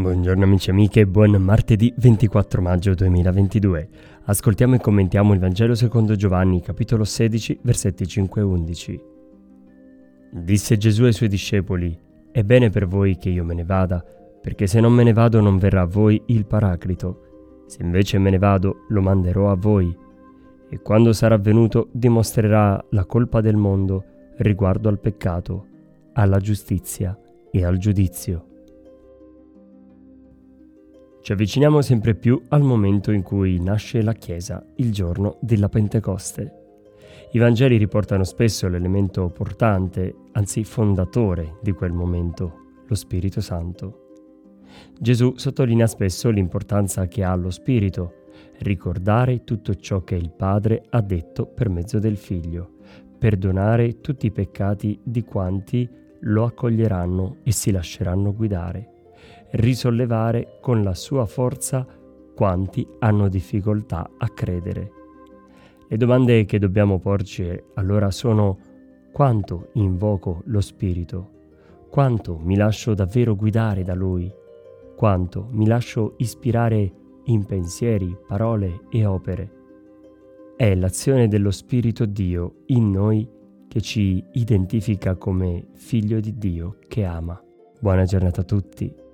Buongiorno amici e amiche, buon martedì 24 maggio 2022. Ascoltiamo e commentiamo il Vangelo secondo Giovanni, capitolo 16, versetti 5 e 11. Disse Gesù ai suoi discepoli, è bene per voi che io me ne vada, perché se non me ne vado non verrà a voi il Paraclito. Se invece me ne vado, lo manderò a voi. E quando sarà venuto dimostrerà la colpa del mondo riguardo al peccato, alla giustizia e al giudizio. Ci avviciniamo sempre più al momento in cui nasce la Chiesa, il giorno della Pentecoste. I Vangeli riportano spesso l'elemento portante, anzi fondatore di quel momento, lo Spirito Santo. Gesù sottolinea spesso l'importanza che ha lo Spirito, ricordare tutto ciò che il Padre ha detto per mezzo del Figlio, perdonare tutti i peccati di quanti lo accoglieranno e si lasceranno guidare risollevare con la sua forza quanti hanno difficoltà a credere. Le domande che dobbiamo porci allora sono quanto invoco lo Spirito, quanto mi lascio davvero guidare da Lui, quanto mi lascio ispirare in pensieri, parole e opere. È l'azione dello Spirito Dio in noi che ci identifica come figlio di Dio che ama. Buona giornata a tutti